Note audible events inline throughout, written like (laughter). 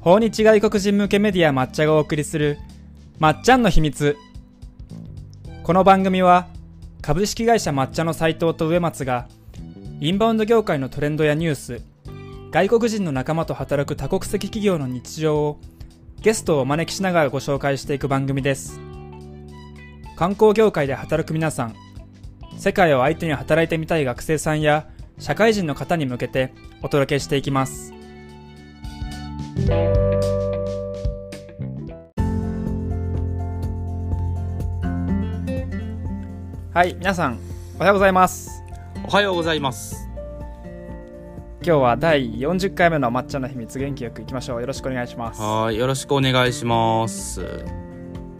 訪日外国人向けメディア抹茶がお送りするまっちゃんの秘密。この番組は株式会社抹茶の斉藤と植松がインバウンド業界のトレンドやニュース外国人の仲間と働く多国籍企業の日常をゲストをお招きしながらご紹介していく番組です。観光業界で働く皆さん世界を相手に働いてみたい学生さんや社会人の方に向けてお届けしていきます。はい皆さんおはようございます。おはようございます。今日は第40回目の抹茶の秘密元気よくいきましょう。よろしくお願いします。はいよろしくお願いします。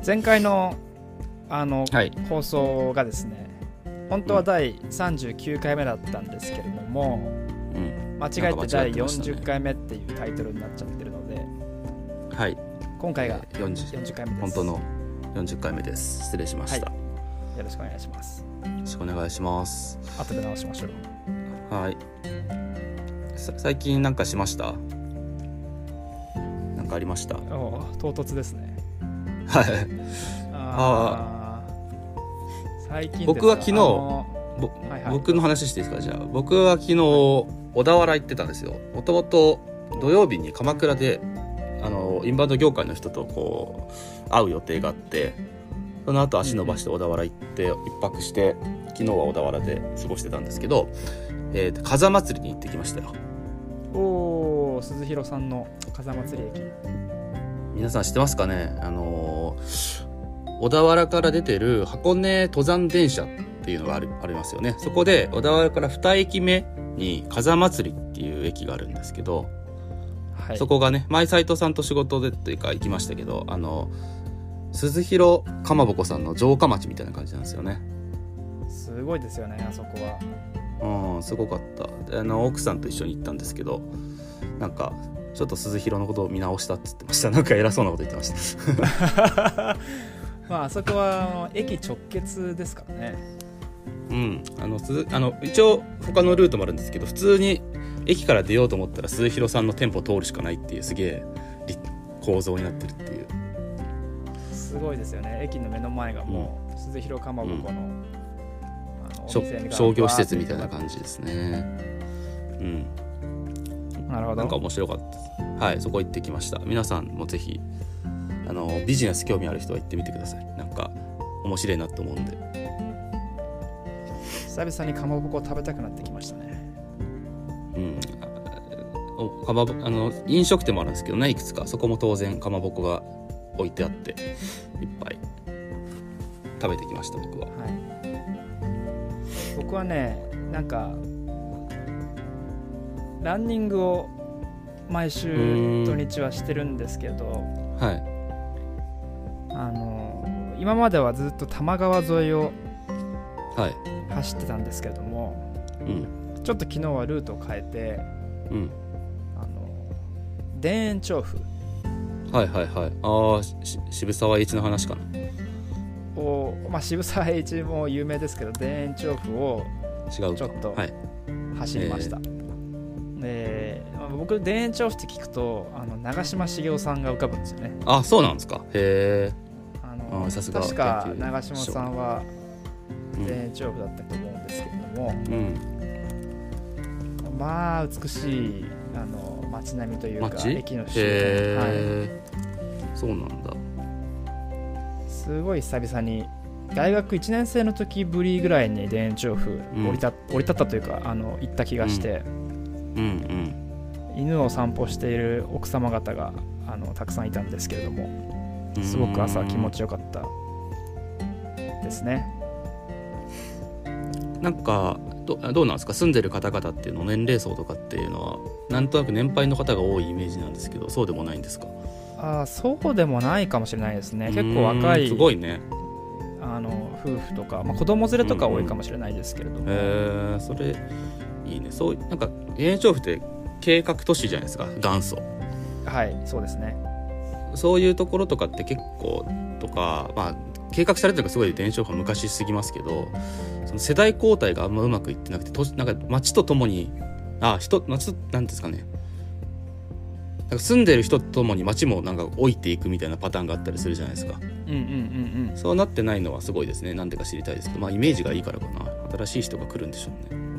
前回のあの、はい。放送がですね本当は第39回目だったんですけれども、うん間違えて第間違ってましたね。40回目っていうタイトルになっちゃってるのではい。今回がえー40 40回目です。本当の40回目です。失礼しました、よろしくお願いします。よろしくお願いします。後で直しましょう。はい。さ最近なんかしました？なんかありました？はおお唐突ですね。い。あー最近僕は昨日はいはい。僕の話していいですか？じゃあ僕は昨日小田原行ってたんですよ。もともと土曜日に鎌倉であのインバウンド業界の人とこう会う予定があってその後足伸ばして小田原行って一泊して昨日は小田原で過ごしてたんですけど、えーと風祭りに行ってきましたよ。おお鈴廣さんの風祭り駅。皆さん知ってますかね？あのー小田原から出てる箱根登山電車っていうのがあるありますよね。そこで小田原から2駅目に風祭りっていう駅があるんですけど、はい。そこがね前斉藤さんと仕事でというか行きましたけどあの鈴廣かまぼこさんの城下町みたいな感じなんですよね。すごいですよねあそこは。うんすごかった。であの奥さんと一緒に行ったんですけどなんかちょっと鈴廣のことを見直したっつってました。(laughs) なんか偉そうなこと言ってました。(laughs) まああそこは駅直結ですからねうん、あの鈴あの一応他のルートもあるんですけど普通に駅から出ようと思ったら鈴廣さんの店舗通るしかないっていうすげえ立構造になってるっていう。すごいですよね。駅の目の前がもう鈴廣かまぼこの,、あのしょお店が商業施設みたいなじ感じですね。うん。なるほど。なんか面白かったです。はいそこ行ってきました。皆さんもぜひあのビジネス興味ある人は行ってみてください。なんか面白いなと思うんで久々にかまぼこ食べたくなってきましたね。うん。おかまぼあの飲食店もあるんですけどねいくつか。そこも当然かまぼこが置いてあっていっぱい。食べてきました僕は。はい。僕はねなんかランニングを毎週うん。土日はしてるんですけどはい。あの今まではずっと多摩川沿いをはい走ってたんですけれどもうん。ちょっと昨日はルートを変えてうん。あの田園調布はいはいはい。ああし渋沢栄一の話かな。を、まあ、渋沢栄一も有名ですけど田園調布をちょっとはい。走りました、でまあ僕田園調布って聞くとあの長嶋茂雄さんが浮かぶんですよね。あそうなんですか。へあのあさすが確か長嶋さんはえ田園調布だったと思うんですけれども、うん。まあ美しいあの街並みというか街？駅の周辺、はへえそうなんだ。い、すごい久々に大学1年生の時ぶりぐらいに田園調布うん。降りた、降り立ったというかあの行った気がして、うん。犬を散歩している奥様方があのたくさんいたんですけれども。うんすごく朝気持ちよかったですねなんかどどうなんですか？住んでる方々っていうの年齢層とかっていうのはなんとなく年配の方が多いイメージなんですけどそうでもないんですか？あーそうでもないかもしれないですね。結構若うんいすごいね。あの夫婦とか、まあ、子供連れとか多いかもしれないですけれども、へえそれいいね。そうなんか田園調布って計画都市じゃないですか？元祖。はいそうですね。そういうところとかって結構とかまあ計画されてるのがすごい田園調布は昔すぎますけどその世代交代があんまうまくいってなくて都市なんか街とともにあ人街となんですかね。なんか住んでる人とともに街もなんか老いていくみたいなパターンがあったりするじゃないですか。うんうんうんそうなってないのはすごいですね。なんでか知りたいですけど。まあイメージがいいからかな。新しい人が来るんでしょうね。うん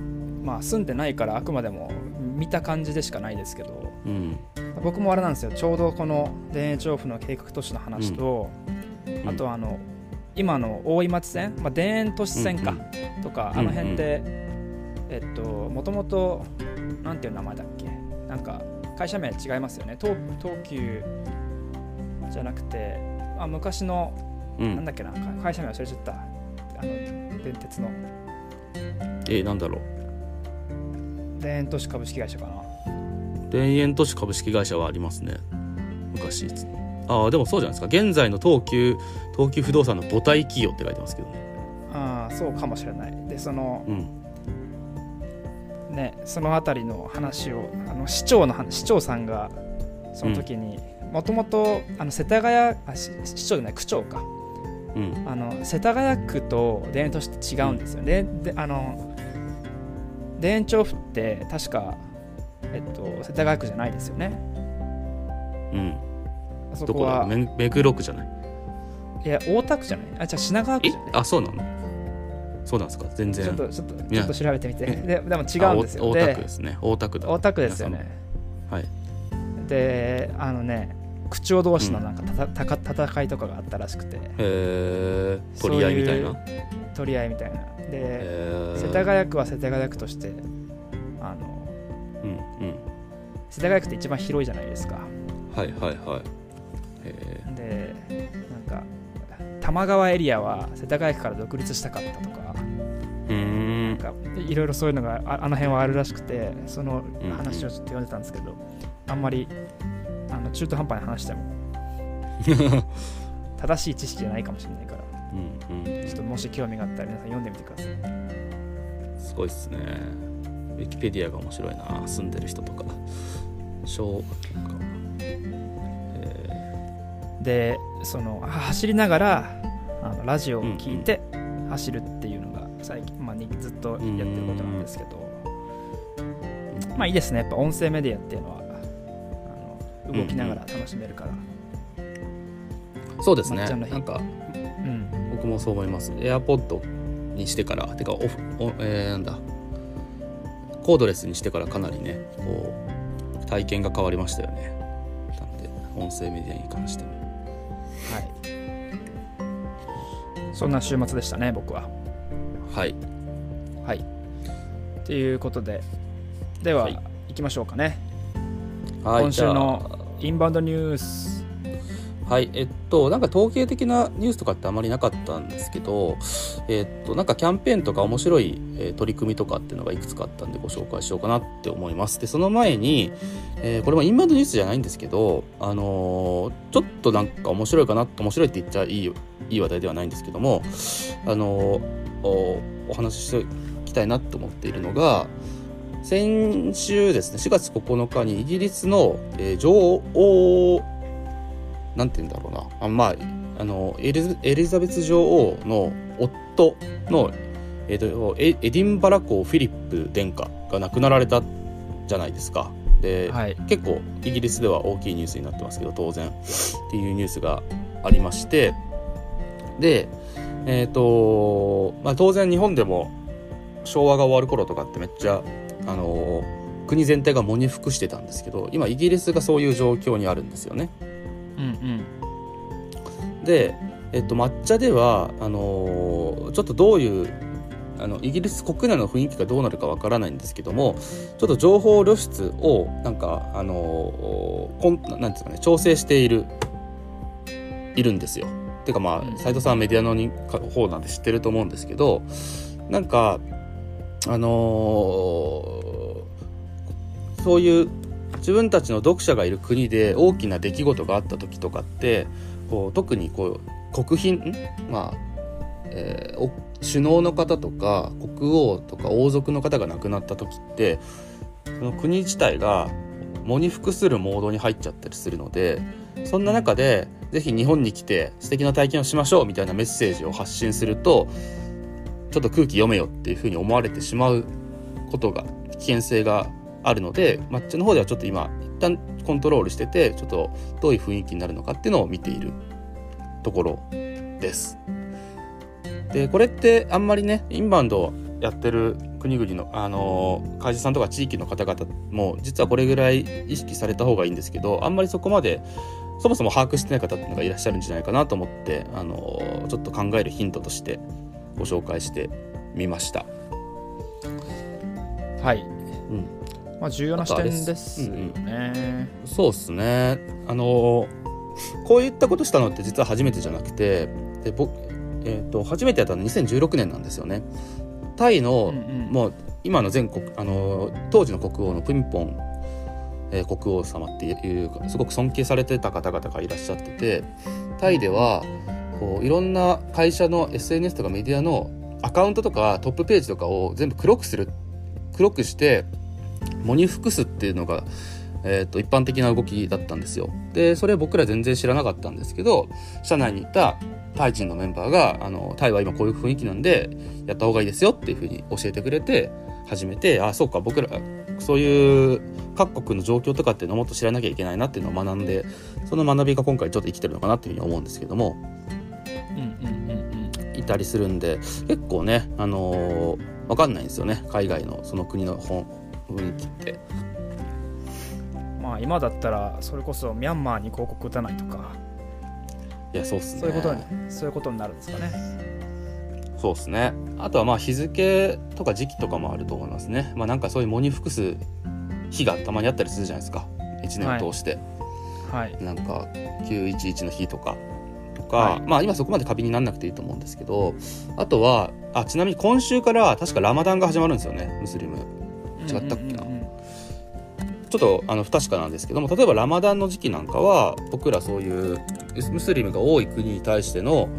まあ住んでないからあくまでも見た感じでしかないですけど。うん。僕もあれなんですよ。ちょうどこの田園調布の計画都市の話と、ん。あとあの今の大井町線、まあ、田園都市線か、とかあの辺って、えっともともとなんていう名前だっけ？なんか会社名違いますよね。東東急じゃなくてあ昔のうん。なんだっけなか会社名忘れちゃった。あの電鉄の。えー、なんだろう。田園都市株式会社かな。田園都市株式会社はありますね。昔ああでもそうじゃないですか。現在の東急東急不動産の母体企業って書いてますけどね。ああそうかもしれない。でそのうん。ねその辺りの話をあの市長の話市長さんがその時にもともと世田谷あし市長じゃない区長か。うん。あの世田谷区と田園都市って違うんですよ。ね、であの田園調布って確か、えっと、世田谷区じゃないですよね。うんあそどこだ？目目黒区じゃない？いや大田区じゃない？あじゃあ品川区えじゃない？あそうなの？そうなんですか？全然。ちょっとちょっとちょっと調べてみて。え。ででも違うんですあよお大田区でですね。大田区だ。大田区ですよね。はい。であのね区長同士のなんかたたた戦いとかがあったらしくて。へえ取り合いみたいな？取り合いみたいな。で世田谷区は世田谷区としてあのうんうん。世田谷区って一番広いじゃないですか。はいはいはい多摩川エリアは世田谷区から独立したかったとかなんかいろいろそういうのがああの辺はあるらしくてその話をちょっと読んでたんですけど、あんまりあの中途半端に話しても (laughs) 正しい知識じゃないかもしれないからうんうん。ちょっともし興味があったら皆さん読んでみてください。すごいっすね。ウィキペディアが面白いな。住んでる人とか。小でそのあ走りながらあのラジオを聞いて走るっていうのが最近、まあ、にずっとやってることなんですけど。まあいいですね。やっぱ音声メディアっていうのはあの動きながら楽しめるから、ーそうですね。なんかうん。僕もそう思います。AirPod にしてからてかオフおえーなんだ。コードレスにしてからかなりねこう体験が変わりましたよね。なんで音声メディアに関してもそんな週末でしたね僕は。はい。はい。っていうことで。では、はい。行きましょうかね。はい今週のインバウンドニュースはい、えっと、なんか統計的なニュースとかってあまりなかったんですけど、えっと、なんかキャンペーンとか面白い、え取り組みとかっていうのがいくつかあったんでご紹介しようかなって思います。で、その前に、えーこれもインバウンドニュースじゃないんですけど、あのーちょっとなんか面白いかな、面白いって言っちゃいいいい話題ではないんですけども、あのーおお話ししておきたいなと思っているのが、先週ですね、4月9日にイギリスの、えー女王なんて言うんだろうなあまああのエリザエリザベス女王の夫の、えーとエエディンバラ公フィリップ殿下が亡くなられたじゃないですか。で、はい結構イギリスでは大きいニュースになってますけど当然っていうニュースがありましてでえっ、と、まあ、当然日本でも昭和が終わる頃とかってめっちゃあの国全体が喪に服してたんですけど今イギリスがそういう状況にあるんですよね。うんうんで、えっと、抹茶ではあのーちょっとどういうあのイギリス国内の雰囲気がどうなるかわからないんですけどもちょっと情報露出をなんかあのーこんなんですかね調整しているいるんですよ。てかまうんあ斉藤さんはメディアの方なんで知ってると思うんですけどなんかあのーそういう自分たちの読者がいる国で大きな出来事があった時とかってこう特にこう国賓まあ、えー首脳の方とか国王とか王族の方が亡くなった時ってその国自体が喪に服するモードに入っちゃったりするのでそんな中でぜひ日本に来て素敵な体験をしましょうみたいなメッセージを発信するとちょっと空気読めよっていうふうに思われてしまうことが危険性があるので抹茶の方ではちょっと今一旦コントロールしててちょっとどういう雰囲気になるのかっていうのを見ているところです。でこれってあんまりねインバウンドやってる国々の、あの会社さんとか地域の方々も実はこれぐらい意識された方がいいんですけどあんまりそこまでそもそも把握してない方っていうのがいらっしゃるんじゃないかなと思って、あのちょっと考えるヒントとしてご紹介してみました。はい、まあ、重要な視点ですよね。うんうん、そうですねあのこういったことしたのって実は初めてじゃなくてで僕、えーと、初めてやったのは2016年なんですよね。タイの、うんうん、もう今の全国あの当時の国王のプミポン、えー、国王様っていうすごく尊敬されてた方々がいらっしゃっててタイではこういろんな会社の SNS とかメディアのアカウントとかトップページとかを全部黒くする黒くしてモニフクスっていうのが、えー、と一般的な動きだったんですよ。でそれは僕ら全然知らなかったんですけど社内にいたタイ人のメンバーがあのタイは今こういう雰囲気なんでやった方がいいですよっていうふうに教えてくれて始めてあそうか僕らそういう各国の状況とかっていうのをもっと知らなきゃいけないなっていうのを学んでその学びが今回ちょっと生きてるのかなっていうふうに思うんですけども、いたりするんで結構ねあのー、分かんないんですよね。海外のその国の雰囲気って。まあ今だったらそれこそミャンマーに広告打たないとか。いやそうっすね。そういうことにそういうことになるんですかね。そうっすね。あとはまあ日付とか時期とかもあると思いますね。まあなんかそういう喪に服す日がたまにあったりするじゃないですか。1年を通して、はい、なんか911の日とかとか、はい、まあ今そこまで過敏にならなくていいと思うんですけど。あとはあちなみに今週から確かラマダンが始まるんですよねムスリム違ったっけな、ちょっとあの不確かなんですけども例えばラマダンの時期なんかは僕らそういうムスリムが多い国に対しての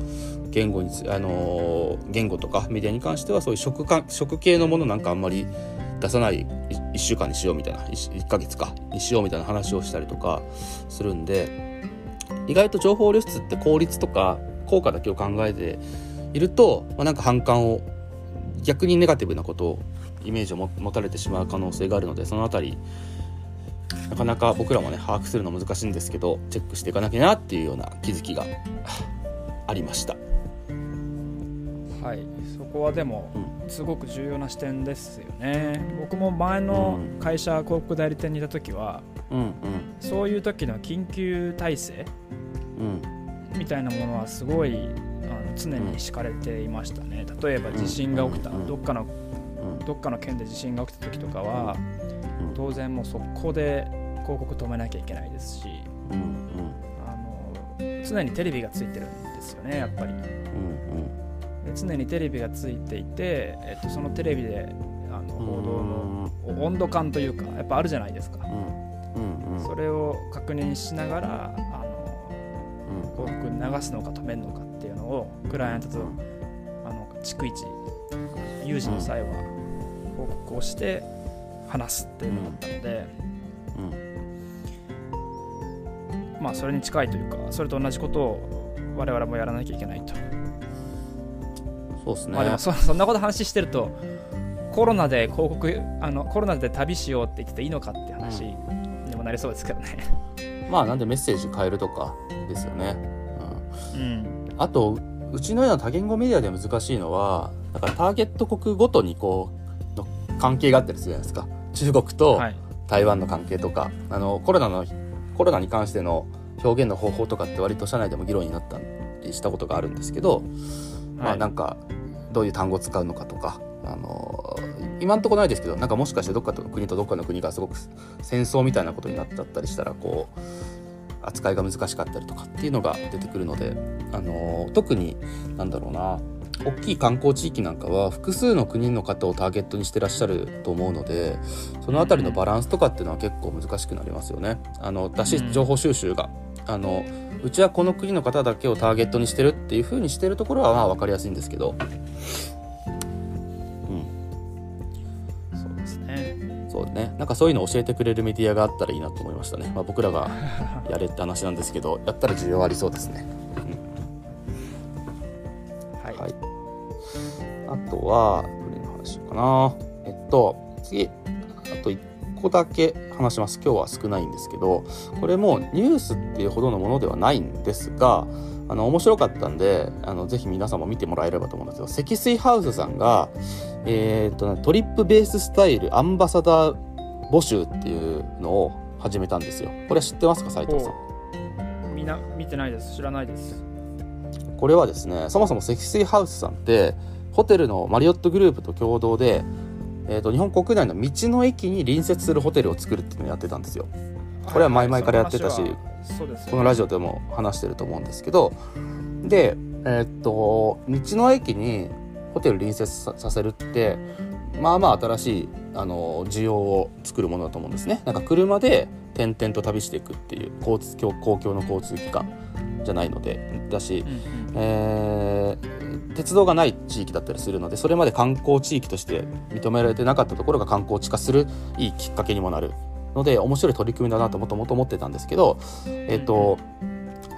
言語にあの言語とかメディアに関してはそういう食か食系のものなんかあんまり出さない1週間にしようみたいな 1, 1ヶ月かにしようみたいな話をしたりとかするんで意外と情報流出って効率とか効果だけを考えていると、まあ、なんか反感を逆にネガティブなことをイメージを持たれてしまう可能性があるのでその辺りなかなか僕らもね把握するの難しいんですけどチェックしていかなきゃなっていうような気づきがありました。はい。そこはでも、すごく重要な視点ですよね。僕も前の会社、広告代理店にいた時は、うんうん、そういう時の緊急体制、うん、みたいなものはすごいあの常に敷かれていましたね。例えば地震が起きた、どっかのどっかの県で地震が起きた時とかは、当然もう速攻で広告止めなきゃいけないですし、うんうん、あの常にテレビがついてるんですよねやっぱり、うんうん、で常にテレビがついていて、えっと、そのテレビであの報道の温度感というかやっぱあるじゃないですか、うんうん、それを確認しながらあの広告流すのか止めるのかっていうのをクライアントとあの逐一有事の際は報告をして話すっていうのだったので、うん、まあそれに近いというかそれと同じことを我々もやらなきゃいけないと。そうですね。まあでもそそんなこと話してるとコロナで広告あのコロナで旅しようって言ってていいのかって話にもなりそうですけどね、うん、まあなんでメッセージ変えるとかですよね。うん、うん、あとうちのような多言語メディアで難しいのはだからターゲット国ごとにこうの関係があったりするじゃないですか。中国と台湾の関係とか、はい、あのコロナのコロナに関しての表現の方法とかって割と社内でも議論になったりしたことがあるんですけど、はい、まあなんかどういう単語を使うのかとかあの今んとこないですけどなんかもしかしてどっかの国とどっかの国がすごく戦争みたいなことになっちゃったりしたらこう扱いが難しかったりとかっていうのが出てくるのであの特になんだろうな大きい観光地域なんかは複数の国の方をターゲットにしてらっしゃると思うのでその辺りのバランスとかっていうのは結構難しくなりますよね。あのだし情報収集が。あのうちはこの国の方だけをターゲットにしてるっていう風にしてるところはまあ分かりやすいんですけど、うん、そうですね。そうね。なんかそういうのを教えてくれるメディアがあったらいいなと思いましたね、まあ、僕らがやれって話なんですけどやったら需要ありそうですね。あとは、どれの話かな。えっと、次、あと1個だけ話します。今日は少ないんですけどこれもニュースっていうほどのものではないんですがあの面白かったんであのぜひ皆さんも見てもらえればと思うんですけど積水ハウスさんが、えーっとね、トリップベーススタイルアンバサダー募集っていうのを始めたんですよ。これは知ってますか斉藤さん？みんな見てないです。知らないです。これはですねそもそも積水ハウスさんってホテルのマリオットグループと共同で、えー、と日本国内の道の駅に隣接するホテルを作るっていうのをやってたんですよ。これは前々からやってたしはいはいそうですこのラジオでも話してると思うんですけど。でえーっと道の駅にホテル隣接ささせるってまあまあ新しいあの需要を作るものだと思うんですね。なんか車で点々と旅していくっていう交通公公共の交通機関じゃないのでだし、うんうんえー鉄道がない地域だったりするのでそれまで観光地域として認められてなかったところが観光地化するいいきっかけにもなるので面白い取り組みだなともともと思ってたんですけど、えっと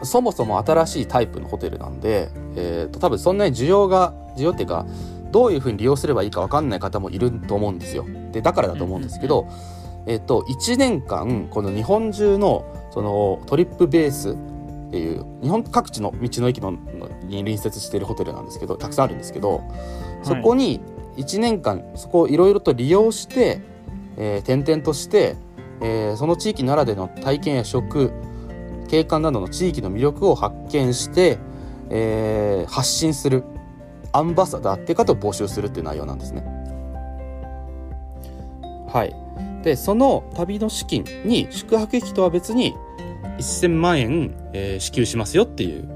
そもそも新しいタイプのホテルなんで、えっと多分そんなに需要が需要っていうかどういうふうに利用すればいいか分かんない方もいると思うんですよ。でだからだと思うんですけど、えっと1年間この日本中のそのトリップベースっていう日本各地の道の駅のに隣接しているホテルなんですけどたくさんあるんですけどそこに1年間そこをいろいろと利用して、えー転々として、えーその地域ならでの体験や食景観などの地域の魅力を発見して、えー発信するアンバサダーっていう方を募集するっていう内容なんですね。はい、でその旅の資金に宿泊費とは別に1000万円、えー支給しますよっていう、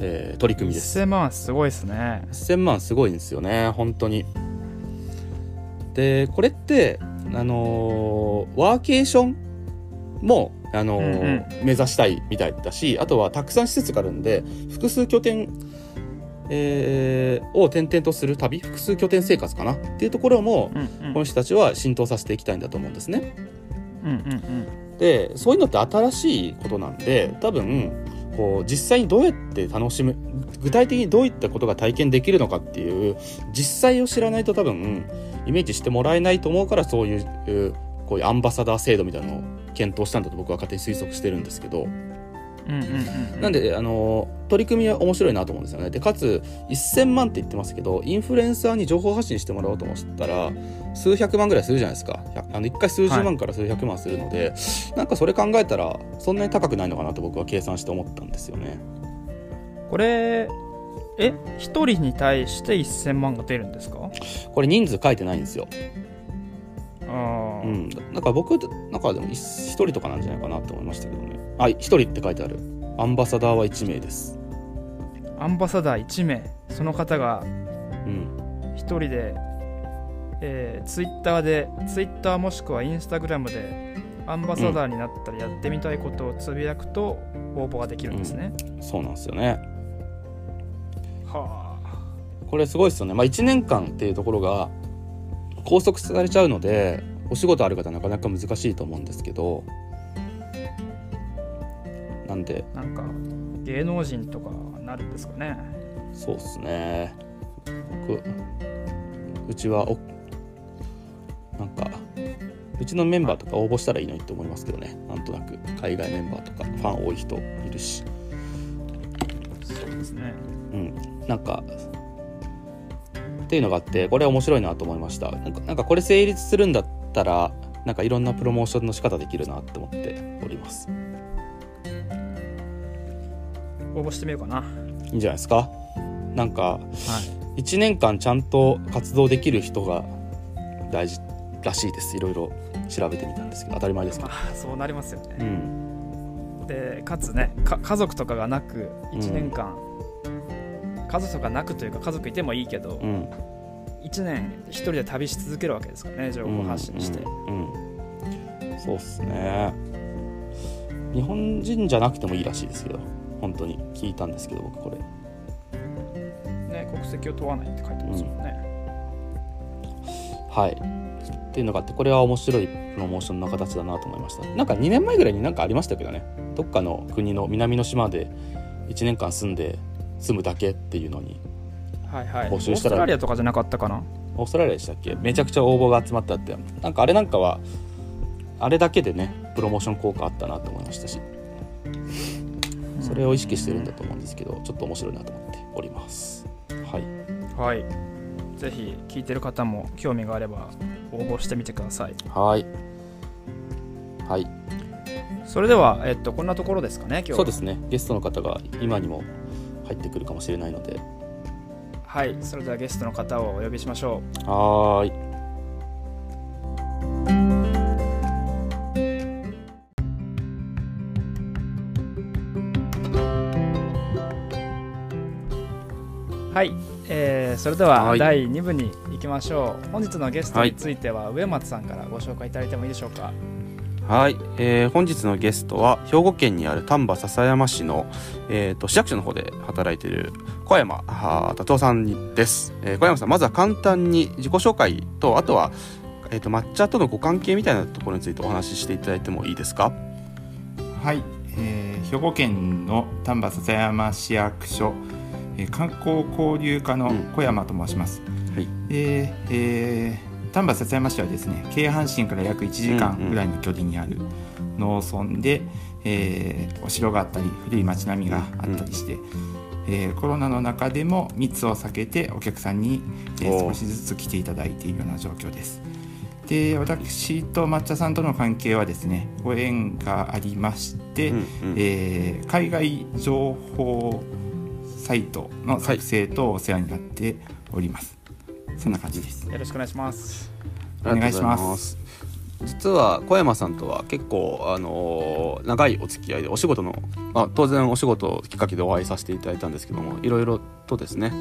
えー取り組みです。1000万すごいですね。1000万すごいんですよね本当に。でこれってあのーワーケーションも、あのーうん目指したいみたいだしあとはたくさん施設があるんで複数拠点、えーを転々とする旅複数拠点生活かなっていうところもうんうん。この人たちは浸透させていきたいんだと思うんですね。うんうんでそういうのって新しいことなんで多分こう実際にどうやって楽しむ具体的にどういったことが体験できるのかっていう実際を知らないと多分イメージしてもらえないと思うからそういうこういうアンバサダー制度みたいなのを検討したんだと僕は勝手に推測してるんですけど。なんであの取り組みは面白いなと思うんですよね。でかつ1000万って言ってますけどインフルエンサーに情報発信してもらおうと思ったら数百万ぐらいするじゃないですか。100あの1回数十万から数百万するので、なんかそれ考えたらそんなに高くないのかなと僕は計算して思ったんですよね。これえ一人に対して1000万が出るんですか？これ人数書いてないんですよ。ああ、うん。なんか僕なんかでも1人とかなんじゃないかなと思いましたけどねあ1人って書いてある。アンバサダーは1名です。アンバサダー1名。その方がうん。1人で、えー、ツイッターでツイッターもしくはインスタグラムでアンバサダーになったらやってみたいことをつぶやくと応募ができるんですね、そうなんですよね。はあ。これすごいですよね、まあ、1年間っていうところが拘束されちゃうのでお仕事ある方なかなか難しいと思うんですけどなんで。なんか芸能人とかなるんですかね。そうっすね。僕うちはおなんかうちのメンバーとか応募したらいいのにと思いますけどね。なんとなく海外メンバーとかファン多い人いるし。そうですね。うん、なんかっていうのがあってこれ面白いなと思いました。なんかなんかこれ成立するんだったらなんかいろんなプロモーションの仕方できるなって思っております応募してみようかな。いいんじゃないですか？なんかはい。1年間ちゃんと活動できる人が大事らしいです。いろいろ調べてみたんですけど当たり前ですけど。まあそうなりますようね、ん。でかつねか家族とかがなく1年間、家族とかなくというか家族いてもいいけど、うん。1年一人で旅し続けるわけですからね情報発信して、うん。うん。そうっすね。日本人じゃなくてもいいらしいですけど本当に聞いたんですけど僕これ。ね国籍を問わないって書いてますもんね、はい。っていうのがあってこれは面白いプロモーションの形だなと思いました。なんか2年前ぐらいになんかありましたけどね。どっかの国の南の島で1年間住んで住むだけっていうのに。はいはい。募集したら。オーストラリアとかじゃなかったかな？オーストラリアでしたっけ？めちゃくちゃ応募が集まったって。なんかあれなんかはあれだけでねプロモーション効果あったなと思いましたしそれを意識してるんだと思うんですけどちょっと面白いなと思っております。はい。はい。ぜひ聞いてる方も興味があれば応募してみてください。はい。はい。それでは、えっと、こんなところですかね今日は。そうですね。ゲストの方が今にも入ってくるかもしれないので。はい。それではゲストの方をお呼びしましょう。はーいはい、それでははい。第2部に行きましょう。本日のゲストについては上松さんからご紹介いただいてもいいでしょうか？はい、えー本日のゲストは兵庫県にある丹波篠山市の、えー、と市役所の方で働いている小山達夫さんです、えー小山さんまずは簡単に自己紹介とあとは、えー、と抹茶とのご関係みたいなところについてお話ししていただいてもいいですか？はい、えー兵庫県の丹波篠山市役所、えー観光交流課の小山と申します。はい。でえー丹波篠山市はですね京阪神から約1時間ぐらいの距離にある農村で、えーお城があったり古い町並みがあったりして、えーコロナの中でも密を避けてお客さんに、えー。少しずつ来ていただいているような状況です。で私と抹茶さんとの関係はですねご縁がありまして、うんうん。えー海外情報サイトの作成とお世話になっております、そんな感じです。よろしくお願いします。お願いします。実は小山さんとは結構、あのー長いお付き合いでお仕事の、まあ、当然お仕事きっかけでお会いさせていただいたんですけどもいろいろとですね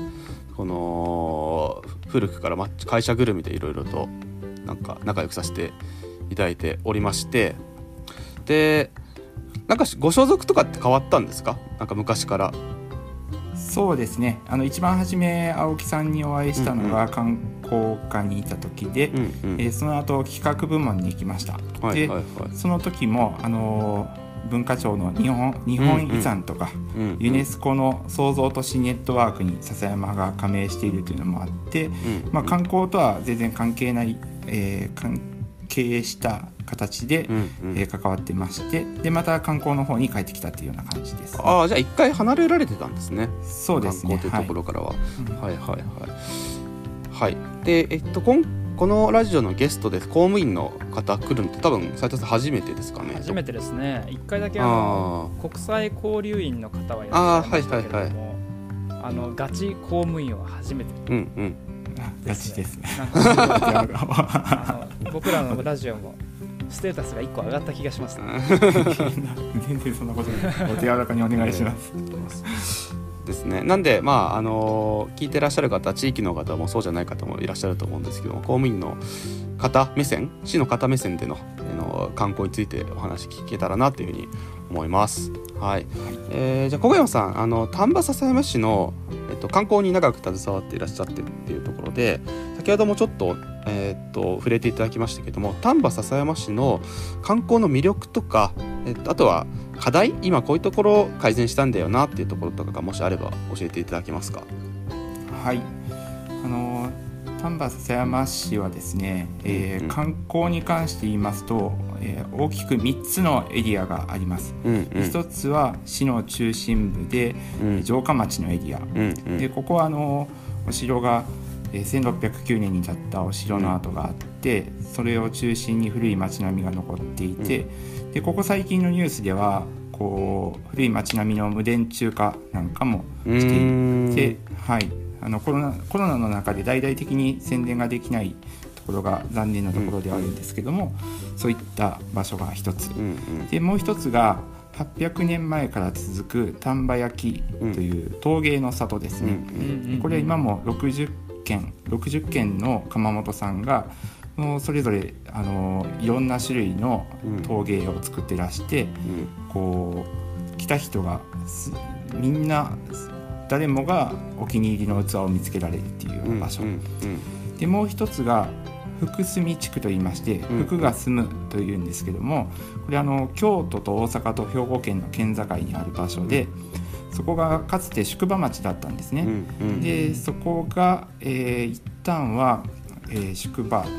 この古くからま会社ぐるみでいろいろとなんか仲良くさせていただいておりましてでなんかご所属とかって変わったんですか？なんか昔からそうですね。あの一番初め青木さんにお会いしたのうんが観光課にいた時で、うんうん。えーその後企画部門に行きました、はいはいはい。でその時もあのー文化庁の日本日本遺産とか、うんユネスコの創造都市ネットワークに笹山が加盟しているというのもあって、うん。まあ、観光とは全然関係ない、えー関係した形で、うんうん。えー関わってましてでまた観光の方に帰ってきたっていうような感じです、ああじゃあ一回離れられてたんですね。そうですね。観光というところからは、うんはい、はいはい。はい。でえっとこんこのラジオのゲストで公務員の方来るのって多分斉藤さん初めてですかね。初めてですね。一回だけあのあ国際交流員の方はいらっしゃいましたけれどもあのガチ公務員は初めて。あうんうん。あガチですね。(laughs) 僕らのラジオもステータスが1個上がった気がします、ね、全然そんなことない。お手柔らかにお願いします、ですね。なんでまああの聞いてらっしゃる方地域の方もそうじゃない方もいらっしゃると思うんですけども公務員の方目線市の方目線でのあの観光についてお話聞けたらなというふうに思います。はい、えーじゃあ小山さんあの丹波篠山市の、えっと、観光に長く携わっていらっしゃってるっていうところで先ほどもちょっと,、えーっと触れていただきましたけども丹波篠山市の観光の魅力とか、えっと、あとは課題今こういうところを改善したんだよなっていうところとかがもしあれば教えていただけますか？はい。あの丹波篠山市はですね、えーうん。観光に関して言いますと、えー大きく3つのエリアがあります、うんうん。一つは市の中心部でうん。城下町のエリア、うんうん。でここはあのお城がえー1609年に建ったお城の跡があって、それを中心に古い町並みが残っていて、でここ最近のニュースではこう古い町並みの無電柱化なんかもうしていて、はい、あのコロナコロナの中で大々的に宣伝ができないところが残念なところではあるんですけども、そういった場所が一つ。でもう一つが800年前から続く丹波焼という陶芸の里ですね、これ今も60軒60軒の窯元さんがそれぞれあのいろんな種類の陶芸を作ってらして、こう来た人がすみんな誰もがお気に入りの器を見つけられるっていう場所、うんでもう一つが福住地区といいましてうん。福が住むというんですけどもこれあの京都と大阪と兵庫県の県境にある場所でそこがかつて宿場町だったんですね。うんうんでそこが、えー一旦は、えー宿場と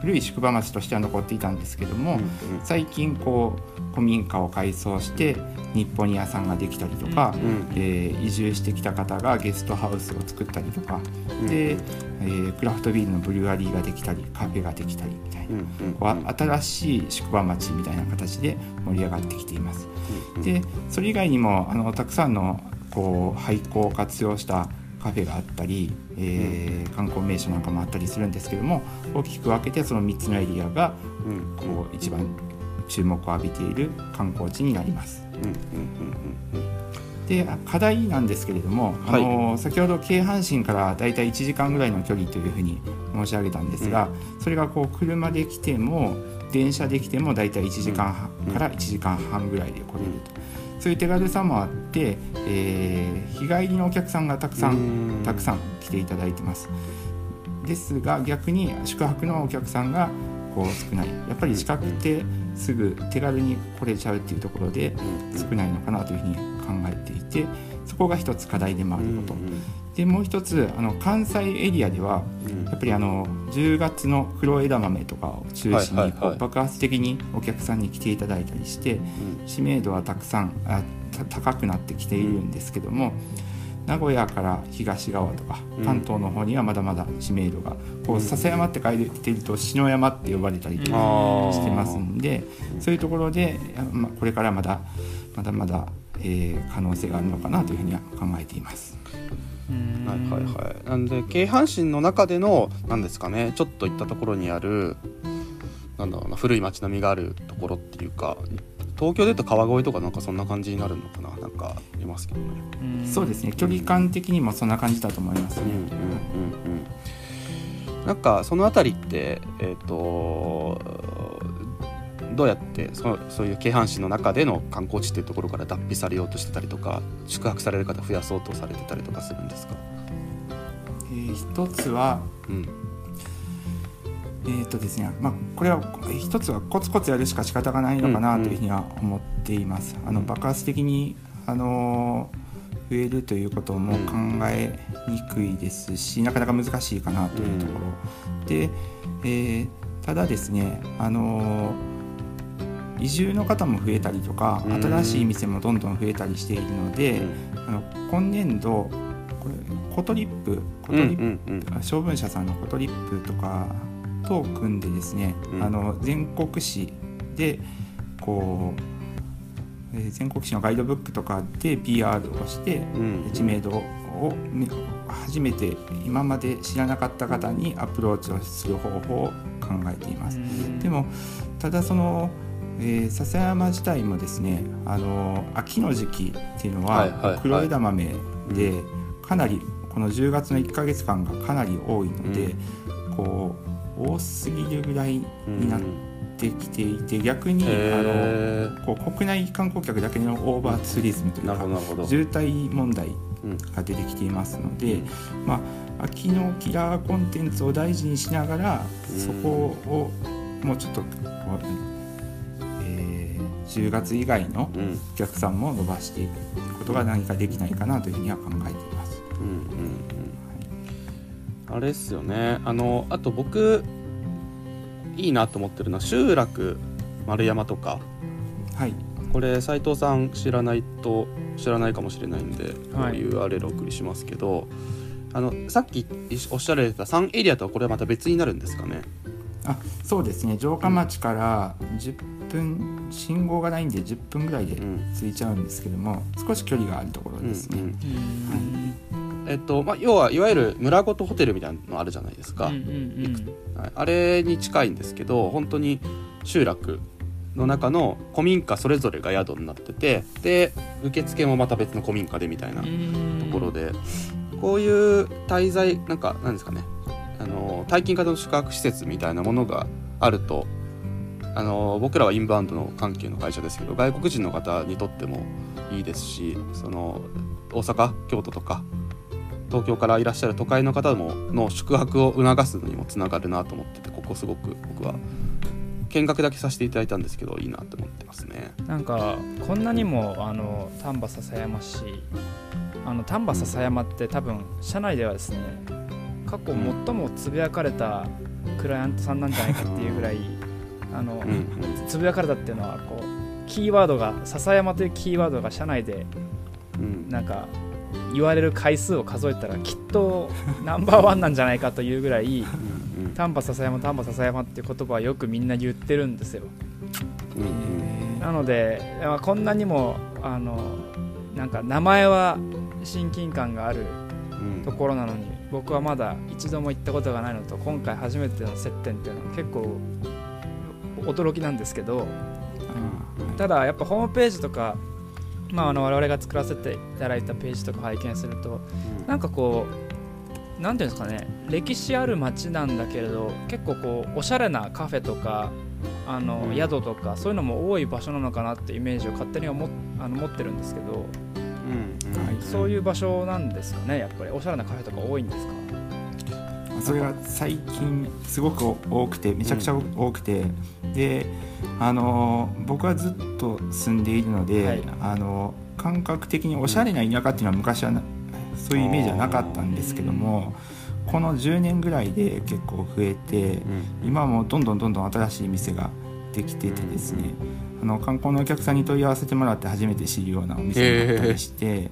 古い宿場町としては残っていたんですけども、うんうん。最近こう古民家を改装して日本屋さんができたりとか、うんえー移住してきた方がゲストハウスを作ったりとか、うん。で、えークラフトビールのブルワリーができたりカフェができたりこう新しい宿場町みたいな形で盛り上がってきています。うんでそれ以外にもあのたくさんのこう廃校を活用したカフェがあったり、えー観光名所なんかもあったりするんですけども大きく分けてその3つのエリアがうん。こう一番注目を浴びている観光地になります。うんうんうんうんであ課題なんですけれども、あの先ほど京阪神からだいたい1時間ぐらいの距離というふうに申し上げたんですが、それがこう車で来ても電車で来てもだいたい1時間半うん。から1時間半ぐらいで来れると、そういう手軽さもあって、えー日帰りのお客さんがたくさんうん。たくさん来ていただいてます。ですが逆に宿泊のお客さんがこう少ない。やっぱり近くてすぐ手軽に来れちゃうっていうところでうん。少ないのかなというふうに考えていてそこが一つ課題でもあること、うんでもう一つあの関西エリアではうん。やっぱりあの10月の黒枝豆とかを中心に爆発的にお客さんに来ていただいたりして知名度はたくさんあた高くなってきているんですけども名古屋から東側とかうん。関東の方にはまだまだ知名度がこう笹山って書いてると篠山って呼ばれたりしてますんでそういうところで、あまこれからまだまだまだ、えー可能性があるのかなというふうには考えています。うん。はいはいはい。なんで京阪神の中でのなんですかねちょっと行ったところにあるなんだろうな古い街並みがあるところっていうか東京で言うと川越とかなんかそんな感じになるのかななんかいますけどね。うん。そうですね。距離感的にもそんな感じだと思いますね。うんうんうんうん。なんかそのあたりってえっ、とどうやってそそういう京阪神の中での観光地っていうところから脱皮されようとしてたりとか宿泊される方増やそうとされてたりとかするんですか？えー一つはうん。えーとですねまあ、これは一つはコツコツやるしか仕方がないのかなというふうには思っています。あの爆発的に、あのー増えるということも考えにくいですし、なかなか難しいかなというところ、で、えーただですね、あのー移住の方も増えたりとかうん。新しい店もどんどん増えたりしているので、あの今年度これことりっぷことりっぷうんうんうん。昭文社さんのことりっぷとかと組んでですね、うん。あの全国紙でこう、えー全国紙のガイドブックとかで PR をしてうん知名度をみ初めて今まで知らなかった方にアプローチをする方法を考えています。でもただその、えー篠山自体もですねあの秋の時期っていうのは黒枝豆でかなりこの10月の1ヶ月間がかなり多いので、こう多すぎるぐらいになってきていて逆にあへのこう国内観光客だけのオーバーツーリズムというか渋滞問題うんが出てきていますので、まあ、秋のキラーコンテンツを大事にしながらうん。そこをもうちょっとこう、えー10月以外のうん。お客さんも伸ばしていくことが何かできないかなというふうには考えています。うんうんうんあれっすよね。あのあと僕いいなと思ってるのは集落丸山とか。はい、これ斉藤さん知らないと知らないかもしれないんで、はい。URL お送りしますけどあのさっきおっしゃられてた3エリアとはこれはまた別になるんですかね？あそうですね。城下町から10分信号がないんで10分ぐらいでうん。着いちゃうんですけども少し距離があるところですね。えっとまあ、要はいわゆる村ごとホテルみたいなのあるじゃないですか、うんうんはい。あれに近いんですけど本当に集落の中の古民家それぞれが宿になっててで受付もまた別の古民家でみたいなうん。ところで、こういう滞在なんかなんですかね。あの体験型の宿泊施設みたいなものがあるとあの僕らはインバウンドの関係の会社ですけど外国人の方にとってもいいですしその大阪京都とか東京からいらっしゃる都会の方もの宿泊を促すのにもつながるなと思っててここすごく僕は見学だけさせていただいたんですけどいいなと思ってますね。なんかこんなにもあの丹波篠山市あの丹波篠山って多分社内ではですね過去最もつぶやかれたクライアントさんなんじゃないかっていうぐらいあの、うんつぶやかれたっていうのはこうキーワードが笹山というキーワードが社内でうん。なんか言われる回数を数えたらきっと (laughs) ナンバーワンなんじゃないかというぐらいうん丹波笹山丹波笹山っていう言葉はよくみんな言ってるんですよ。うんうん。なのでまあこんなにもあのなんか名前は親近感があるうん。ところなのに僕はまだ一度も行ったことがないのと今回初めての接点っていうのは結構驚きなんですけどただやっぱホームページとか、まあ、あの我々が作らせていただいたページとか拝見するとなんかこうなんていうんですかね歴史ある街なんだけれど結構こうおしゃれなカフェとかあの、うん。宿とかそういうのも多い場所なのかなってイメージを勝手に思っあの持ってるんですけど、うん。うん。はいそういう場所なんですかねやっぱり。おしゃれなカフェとか多いんですか？それが最近すごく多くてめちゃくちゃ多くて、であの僕はずっと住んでいるので、はい。あの感覚的におしゃれな田舎っていうのは昔はなそういうイメージはなかったんですけどもこの10年ぐらいで結構増えてうん。今はもうどんどんどんどん新しい店ができててですねあの観光のお客さんに問い合わせてもらって初めて知るようなお店だったりして、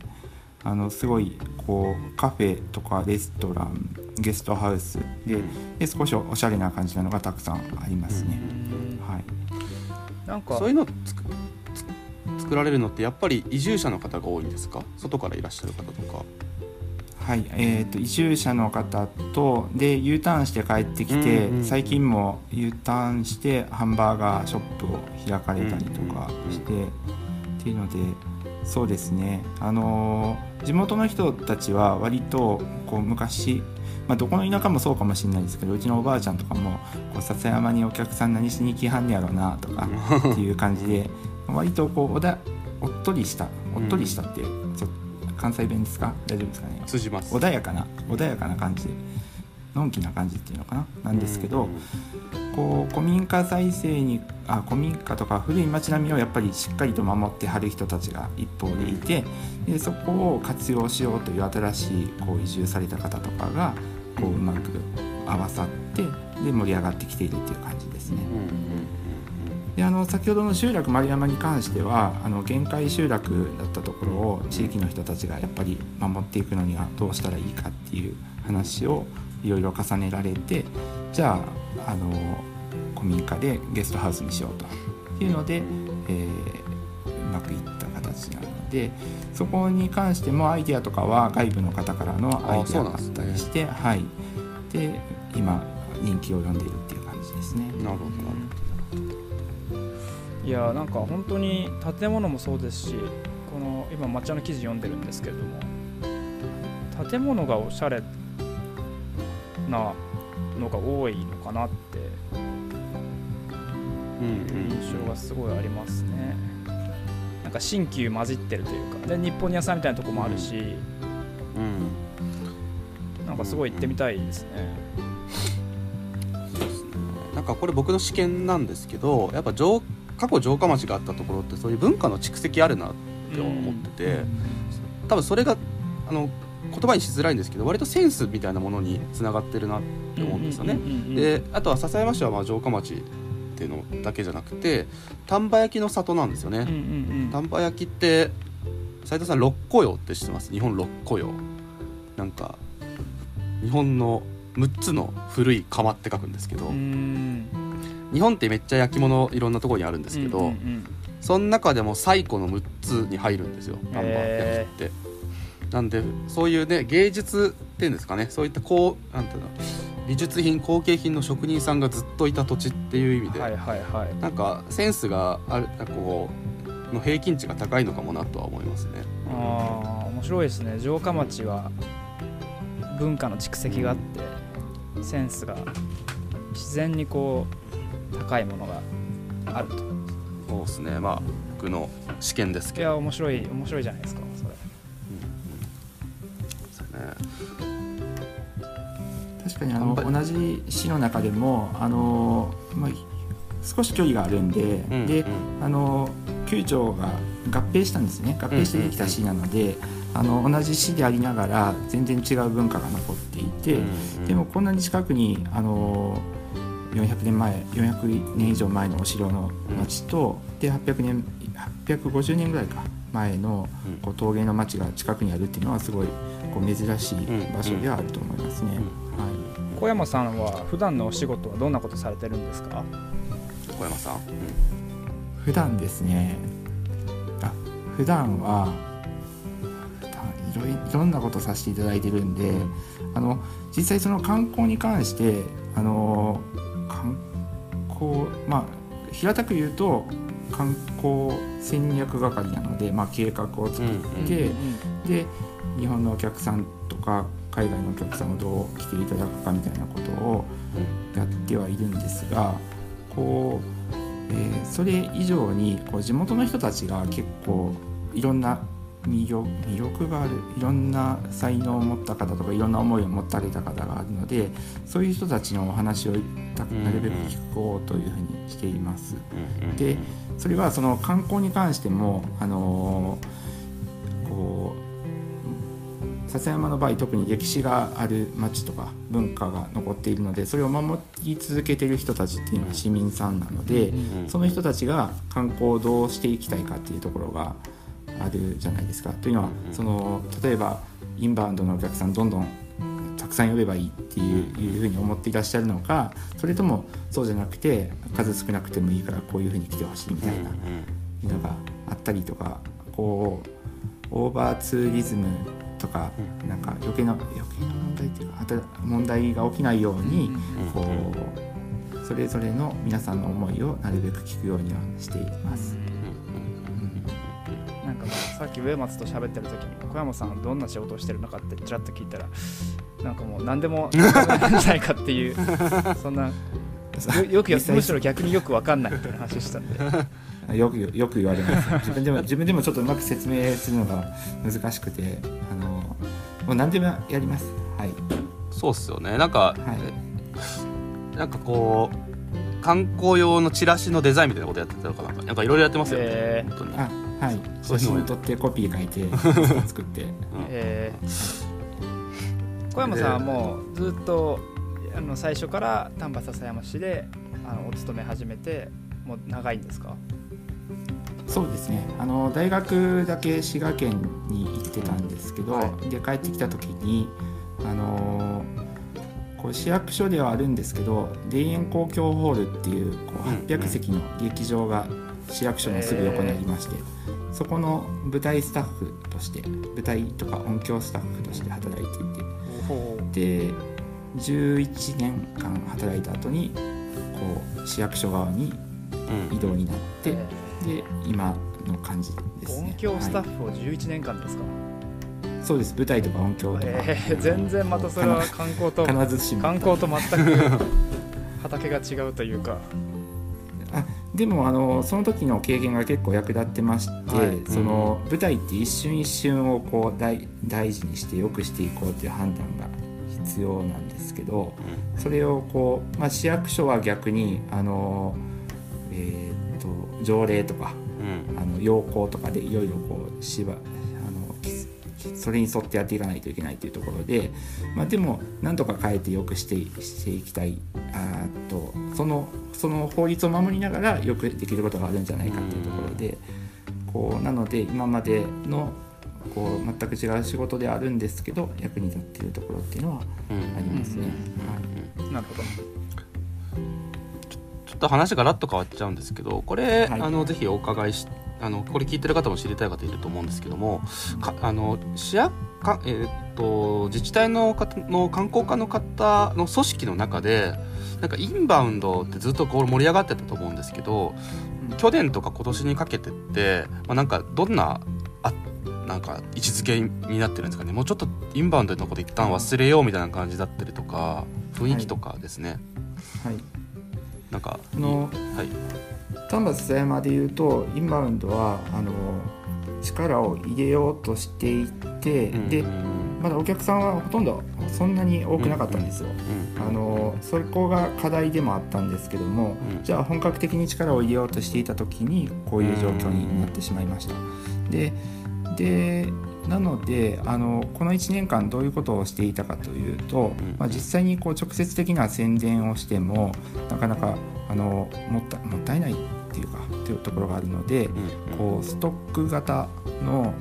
あのすごいこうカフェとかレストランゲストハウスでで少しおしゃれな感じなのがたくさんありますね。はい、なんかそういうのつくつ作られるのってやっぱり移住者の方が多いんですか？外からいらっしゃる方とか。はい。えー、と移住者の方とで U ターンして帰ってきて、うんうん最近も U ターンしてハンバーガーショップを開かれたりとかして、っていうのでそうですね。あのー地元の人たちは割とこう昔、まあ、どこの田舎もそうかもしれないですけどうちのおばあちゃんとかもこう笹山にお客さん何しに来はんねやろうなとか (laughs) っていう感じで割とこうおだおっとりしたおっとりしたって、ちょ関西弁ですか？大丈夫ですかね？穏やかな穏やかな感じでのんきな感じっていうのかな？なんですけど、こう古民家再生にあ古民家とか古い町並みをやっぱりしっかりと守ってはる人たちが一方でいてでそこを活用しようという新しいこう移住された方とかがこううまく合わさってで盛り上がってきているっていう感じですね。であの先ほどの集落丸山に関してはあの限界集落だったところを地域の人たちがやっぱり守っていくのにはどうしたらいいかっていう話をいろいろ重ねられてじゃああの古民家でゲストハウスにしようと。いうので、えーうまくいった形なのでそこに関してもアイデアとかは外部の方からのアイデアがあったりして、はい、で今人気を呼んでいるっていう感じですね。うんなるほどなるいやなんか本当に建物もそうですしこの今抹茶の記事読んでるんですけれども建物がおしゃれなのが多いのかなって印象がすごいありますね。なんか新旧混じってるというか。で日本屋さんみたいなとこもあるし。うん。うんなんかすごい行ってみたいですね。なんかこれ僕の試験なんですけどやっぱ城過去城下町があったところってそういう文化の蓄積あるなって思ってて、多分それがあの言葉にしづらいんですけど割とセンスみたいなものにつながってるなって思うんですよね。であとは笹山市はまあ城下町っていうのだけじゃなくて丹波焼きの里なんですよね。丹波焼きって斉藤さん六古窯って知ってます？日本六古窯。なんか日本の6つの古い窯って書くんですけど、うん。日本ってめっちゃ焼き物いろんなところにあるんですけど、その中でも最古の6つに入るんですよ丹波へ焼きって。なんでそういうね芸術っていうんですかね。そういったこうなんていうの美術品工芸品の職人さんがずっといた土地っていう意味で、はいはいはい。なんかセンスがあるこうの平均値が高いのかもなとは思いますね。ああ面白いですね。城下町は文化の蓄積があってセンスが自然にこう高いものがあると。そうですね。まあ僕の試験ですいけど。や面白い面白いじゃないですか確かにあの同じ市の中でもあの、まあ、少し距離があるんで、うんでうん。あの旧庁が合併したんですね。合併してできた市なので、あの同じ市でありながら全然違う文化が残っていて、うんでもこんなに近くにあの400年前400年以上前のお城の町と、で800年850年ぐらいか前のこう陶芸の町が近くにあるっていうのはすごいこう珍しい場所ではあると思いますね。はい。小山さんは普段のお仕事はどんなことされてるんですか？小山さん、普段ですね。あ普段はいろいろんなことさせていただいてるんであの実際その観光に関してあの観光まあ平たく言うと観光戦略係なので、まあ、計画を作って、で日本のお客さんとか海外のお客さんをどう来ていただくかみたいなことをやってはいるんですがこう、えーそれ以上にこう地元の人たちが結構いろんな魅力魅力があるいろんな才能を持った方とかいろんな思いを持たれた方があるのでそういう人たちのお話をなるべく聞こうというふうにしています。でそれはその観光に関してもあのーこう笹山の場合特に歴史がある町とか文化が残っているのでそれを守り続けている人たちっていうのは市民さんなので、その人たちが観光をどうしていきたいかっていうところがあるじゃないですか。というのはその例えばインバウンドのお客さんどんどんたくさん呼べばいいっていういうふうに思っていらっしゃるのかそれともそうじゃなくて数少なくてもいいからこういうふうに来てほしいみたいなのがあったりとかこうオーバーツーリズムとかなんか余計な余計な問題っていうかあと問題が起きないようにこうそれぞれの皆さんの思いをなるべく聞くようにはしています。なんかまあさっき上松と喋ってる時に小山さんどんな仕事をしてるのかってちらっと聞いたらなんかもう何でもなんじゃないかっていうそんな (laughs) よよくむしろ逆によく分かんないみたいな話してたんでよくよく言われます。自分でも自分でもちょっとうまく説明するのが難しくてあのもう何でもやります。はい。そうっすよね。なんか、はい。なんかこう観光用のチラシのデザインみたいなことやってたのかな。んかなんかいろいろやってますよね、えー。本当に。あはい。そういうのも写真撮ってコピー書いて作って。えー。小山さんはもうずっとあの最初から丹波篠山市であのお勤め始めてもう長いんですか？そうですね。あの大学だけ滋賀県に行ってたんですけど、はで帰ってきた時にあのこう市役所ではあるんですけど田園公共ホールっていうこううん800席の劇場が市役所のすぐ横にありまして、そこの舞台スタッフとして舞台とか音響スタッフとして働いていて。ほで11年間働いた後にこう市役所側にうん。移動になって、えで今の感じですね。音響スタッはい。フを11年間ですか、そうです。舞台とか音響とか、えー全然またそれは観光と必ずしも。観光と全く畑が違うというか。あでもあのその時の経験が結構役立ってまして、はい。その舞台って一瞬一瞬をこう大大事にして良くしていこうっていう判断が必要なんですけどそれをこう、まあ、市役所は逆にあの、えー条例とかうん。あの要項とかでいろいろこうしばあのきそれに沿ってやっていかないといけないというところで、まあ、でも何とか変えてよくしてしていきたい。あーとそのその法律を守りながらよくできることがあるんじゃないかというところでこうなので今までのこう全く違う仕事ではあるんですけど役に立っているところっていうのはうんありますね。はい。なるほどと話がラッと変わっちゃうんですけどこれ、はい。あのぜひお伺いしあのこれ聞いてる方も知りたい方いると思うんですけどもかあの市役か、えーっと自治体の方の観光課の方の組織の中でなんかインバウンドってずっとこう盛り上がってたと思うんですけど去年とか今年にかけてって、まあ、なんかどんなあなんか位置づけになってるんですかね。もうちょっとインバウンドのこと一旦忘れようみたいな感じだったりとか雰囲気とかですね、はいなんかあのはい丹波篠山でいうとインバウンドはあの力を入れようとしていて、でまだお客さんはほとんどそんなに多くなかったんですよ。うんあのそこが課題でもあったんですけども、うんじゃあ本格的に力を入れようとしていた時にこういう状況になってしまいました。ででなのであのこの1年間どういうことをしていたかというと、まあ、実際にこう直接的な宣伝をしてもなかなかあのもったもったいないっていうかというところがあるので、こうストック型の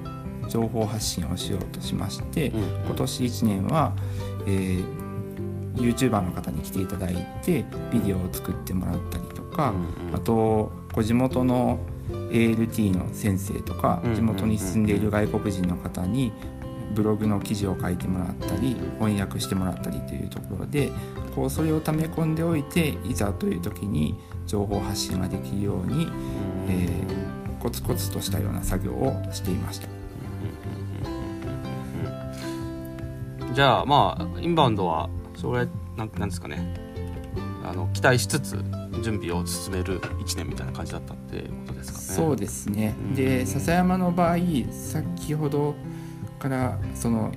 情報発信をしようとしまして、今年1年は、えー、YouTuber の方に来ていただいてビデオを作ってもらったりとか、あとこう地元の ALT の先生とか地元に住んでいる外国人の方にブログの記事を書いてもらったり翻訳してもらったりというところでこうそれを溜め込んでおいていざという時に情報発信ができるように、えー、コツコツとしたような作業をしていました。じゃあまあインバウンドはそれなんなんですかねあの期待しつつ準備を進める1年みたいな感じだったってことですかね。そうですね。で笹山の場合先ほどからその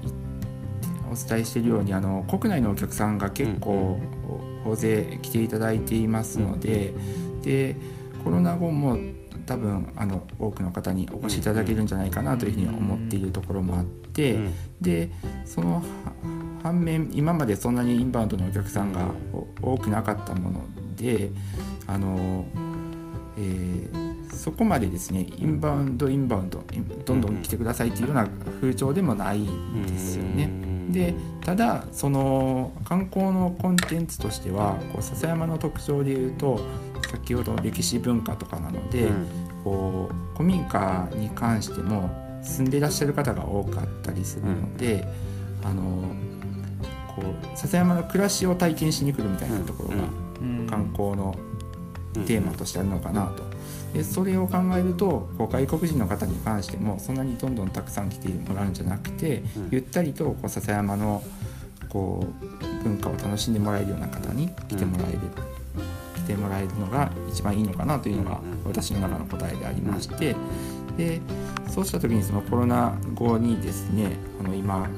お伝えしているようにあの国内のお客さんが結構大勢来ていただいていますのででコロナ後も多分あの多くの方にお越しいただけるんじゃないかなというふうに思っているところもあってでその反面今までそんなにインバウンドのお客さんが多くなかったものであの、えー、そこまでですねインバウンドインバウンドどんどん来てくださいっていうような風潮でもないんですよね。でただその観光のコンテンツとしてはこう笹山の特徴でいうと先ほど歴史文化とかなので、うん、こう古民家に関しても住んでいらっしゃる方が多かったりするので、うん、あのこう笹山の暮らしを体験しに来るみたいなところが観光のテーマとしてあるのかなと。でそれを考えるとこう外国人の方に関してもそんなにどんどんたくさん来てもらうんじゃなくて、ゆったりとこう笹山のこう文化を楽しんでもらえるような方に来てもらえる、来てもらえるのが一番いいのかなというのが私の中の答えでありまして。でそうした時にそのコロナ後にですねあの今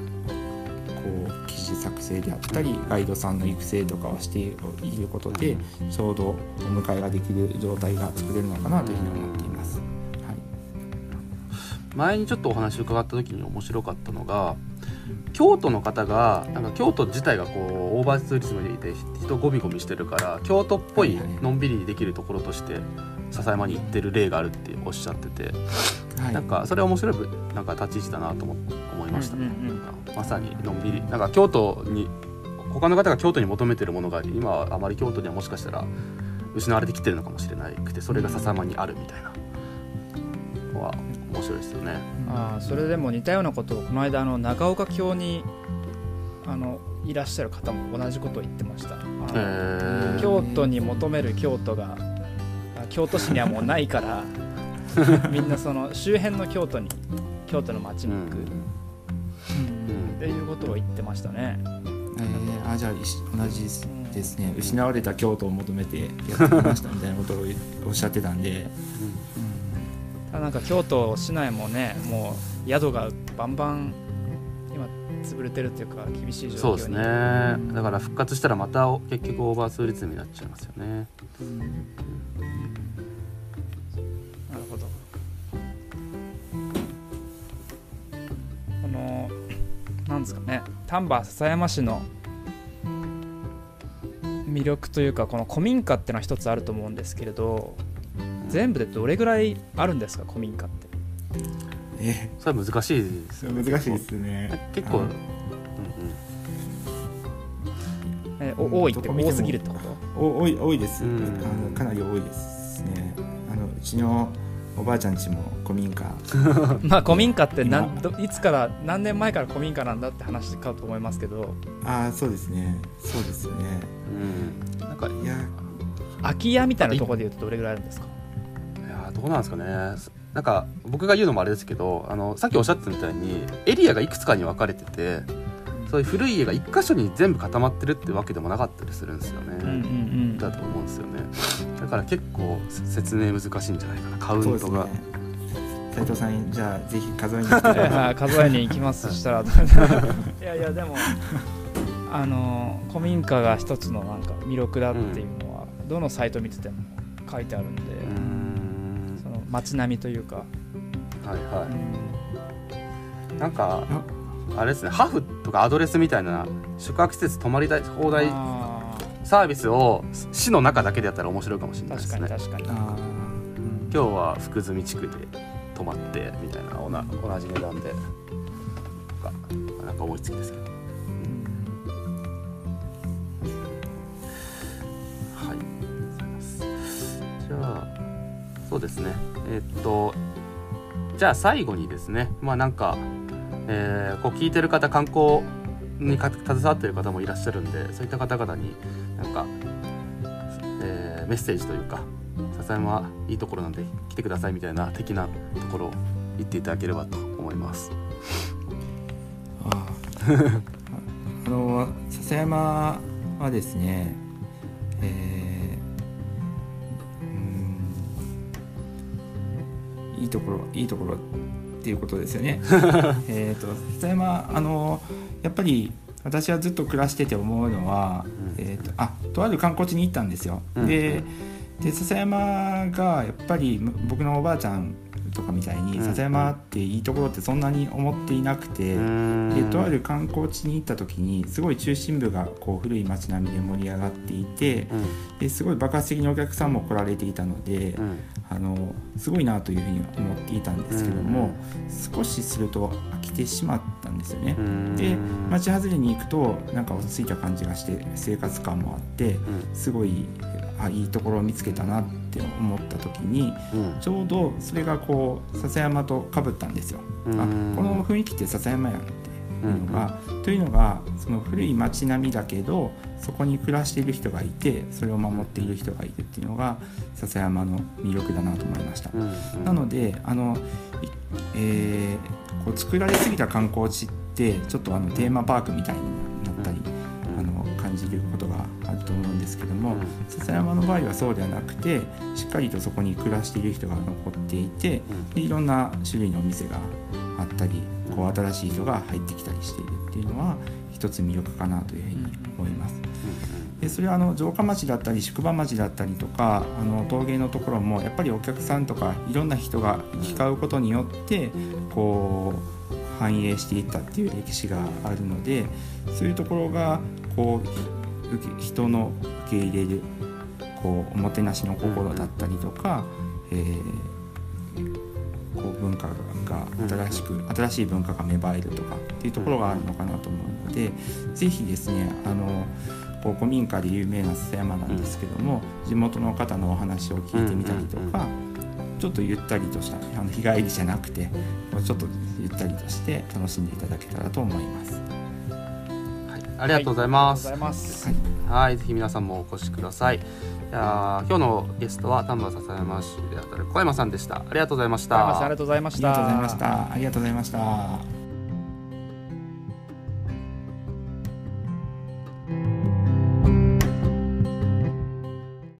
こう記事作成であったりガイドさんの育成とかをしていることでちょうどお迎えができる状態が作れるのかなというふうに思っています。はい、前にちょっとお話伺った時に面白かったのが京都の方がなんか京都自体がこうオーバーツーリズムでいて人ゴミゴミしてるから京都っぽいのんびりできるところとして笹山に行ってる例があるっておっしゃってて、はい、なんかそれは面白いなんか立ち位置だなと思いましたね、うんまさにのんびり。なんか京都に他の方が京都に求めてるものが今はあまり京都にはもしかしたら失われてきてるのかもしれなくてそれが笹山にあるみたいな。のは面白いですよね。あそれでも似たようなことをこの間あの長岡京にあのいらっしゃる方も同じことを言ってました。京都に求める京都が京都市にはもうないから (laughs) みんなその周辺の京都に京都の街に行く。うんいうことを言ってましたね。えー、あじゃあ同じですね、失われた京都を求めてやってきましたみたいなことをおっしゃってたんで、うん、ただなんか京都市内もねもう宿がバンバン今潰れてるっていうか厳しい状況に。そうですね。だから復活したらまた結局オーバーツーリズムになっちゃいますよね、うんですかね。丹波篠山市の魅力というかこの古民家っていうのは一つあると思うんですけれど全部でどれぐらいあるんですか古民家って。えそれは難しいですよ、ね、難しいですね。結構、うんうんえ多いって多すぎるってこと？多い多いです、うん、あのかなり多いですね。あのうちのおばあちゃんちも古民家。(laughs) まあ古民家ってなんどいつから何年前から古民家なんだって話かと思いますけど。ああそうですね。そうですよね。うん。なんかいや。空き家みたいなところでいうとどれぐらいあるんですか？いやどうなんですかね。なんか僕が言うのもあれですけどあのさっきおっしゃってたみたいにエリアがいくつかに分かれててそういう古い家が一箇所に全部固まってるってわけでもなかったりするんですよね、うんうんうん、だと思うんですよね。だから結構説明難しいんじゃないかな。カウントが。斉藤さんじゃあぜひ数えに (laughs) 数えに行きますしたら。(laughs) いやいやでも。あの古民家が一つのなんか魅力だっていうのは、うん、どのサイト見てても書いてあるんでその街並みというか。はいはい、なんかあれですねハフとかアドレスみたいな宿泊施設泊まりたい放題あサービスを市の中だけでやったら面白いかもしれーないですね。確かに確かに。あ今日は福住地区で泊まってみたいなおな同じ値段で。とかなんか思いつきですけど。はいありがとうござい。ますじゃあそうですね。えーっとじゃあ最後にですね。まあなんか、えーこう聞いてる方観光に携わってる方もいらっしゃるんでそういった方々になんか、えーメッセージというか笹山はいいところなんで来てくださいみたいな的なところを言っていただければと思います。あ (laughs) の笹山はですねえーうんいいところいいところっていうことですよね。(laughs) えっと笹山あのやっぱり私はずっと暮らしてて思うのは、うんえー、とあとある観光地に行ったんですよ。うんでで笹山がやっぱりむ僕のおばあちゃんとかみたいにうん。笹山っていいところってそんなに思っていなくて。でとある観光地に行った時にすごい中心部がこう古い街並みで盛り上がっていてうん。ですごい爆発的にお客さんも来られていたのでうん。あのすごいなというふうに思っていたんですけどもうん。少しすると飽きてしまったんですよね。う。ん。で街外れに行くとなんか落ち着いた感じがして生活感もあってすごいあいいところを見つけたなって思った時にうんちょうどそれがこう笹山とかぶったんですよ。うんあこの雰囲気って笹山やんっていうのが、というのがその古い街並みだけどそこに暮らしている人がいてそれを守っている人がいるっていうのが笹山の魅力だなと思いました。うんうんなのであの、いえーこう作られすぎた観光地ってちょっとあのテーマパークみたいになったり、ですけども、笹山の場合はそうではなくてしっかりとそこに暮らしている人が残っていてでいろんな種類のお店があったりこう新しい人が入ってきたりしているっていうのは一つ魅力かなというふうに思います。でそれはあの城下町だったり宿場町だったりとかあの陶芸のところもやっぱりお客さんとかいろんな人が行き交うことによってこう繁栄していったっていう歴史があるのでそういうところがこう人の受け入れるこうおもてなしの心だったりとか、えーこう文化が新しく新しい文化が芽生えるとかっていうところがあるのかなと思うのでぜひですねあのこう古民家で有名な笹山なんですけども、地元の方のお話を聞いてみたりとか、ちょっとゆったりとしたあの日帰りじゃなくてちょっとゆったりとして楽しんでいただけたらと思います。はいありがとうございます。はいはい、ぜひ皆さんもお越しください。じゃあ今日のゲストは丹波篠山市であたる小山さんでした。ありがとうございました。ありがとうございました。ありがとうございました。ありがとうございました。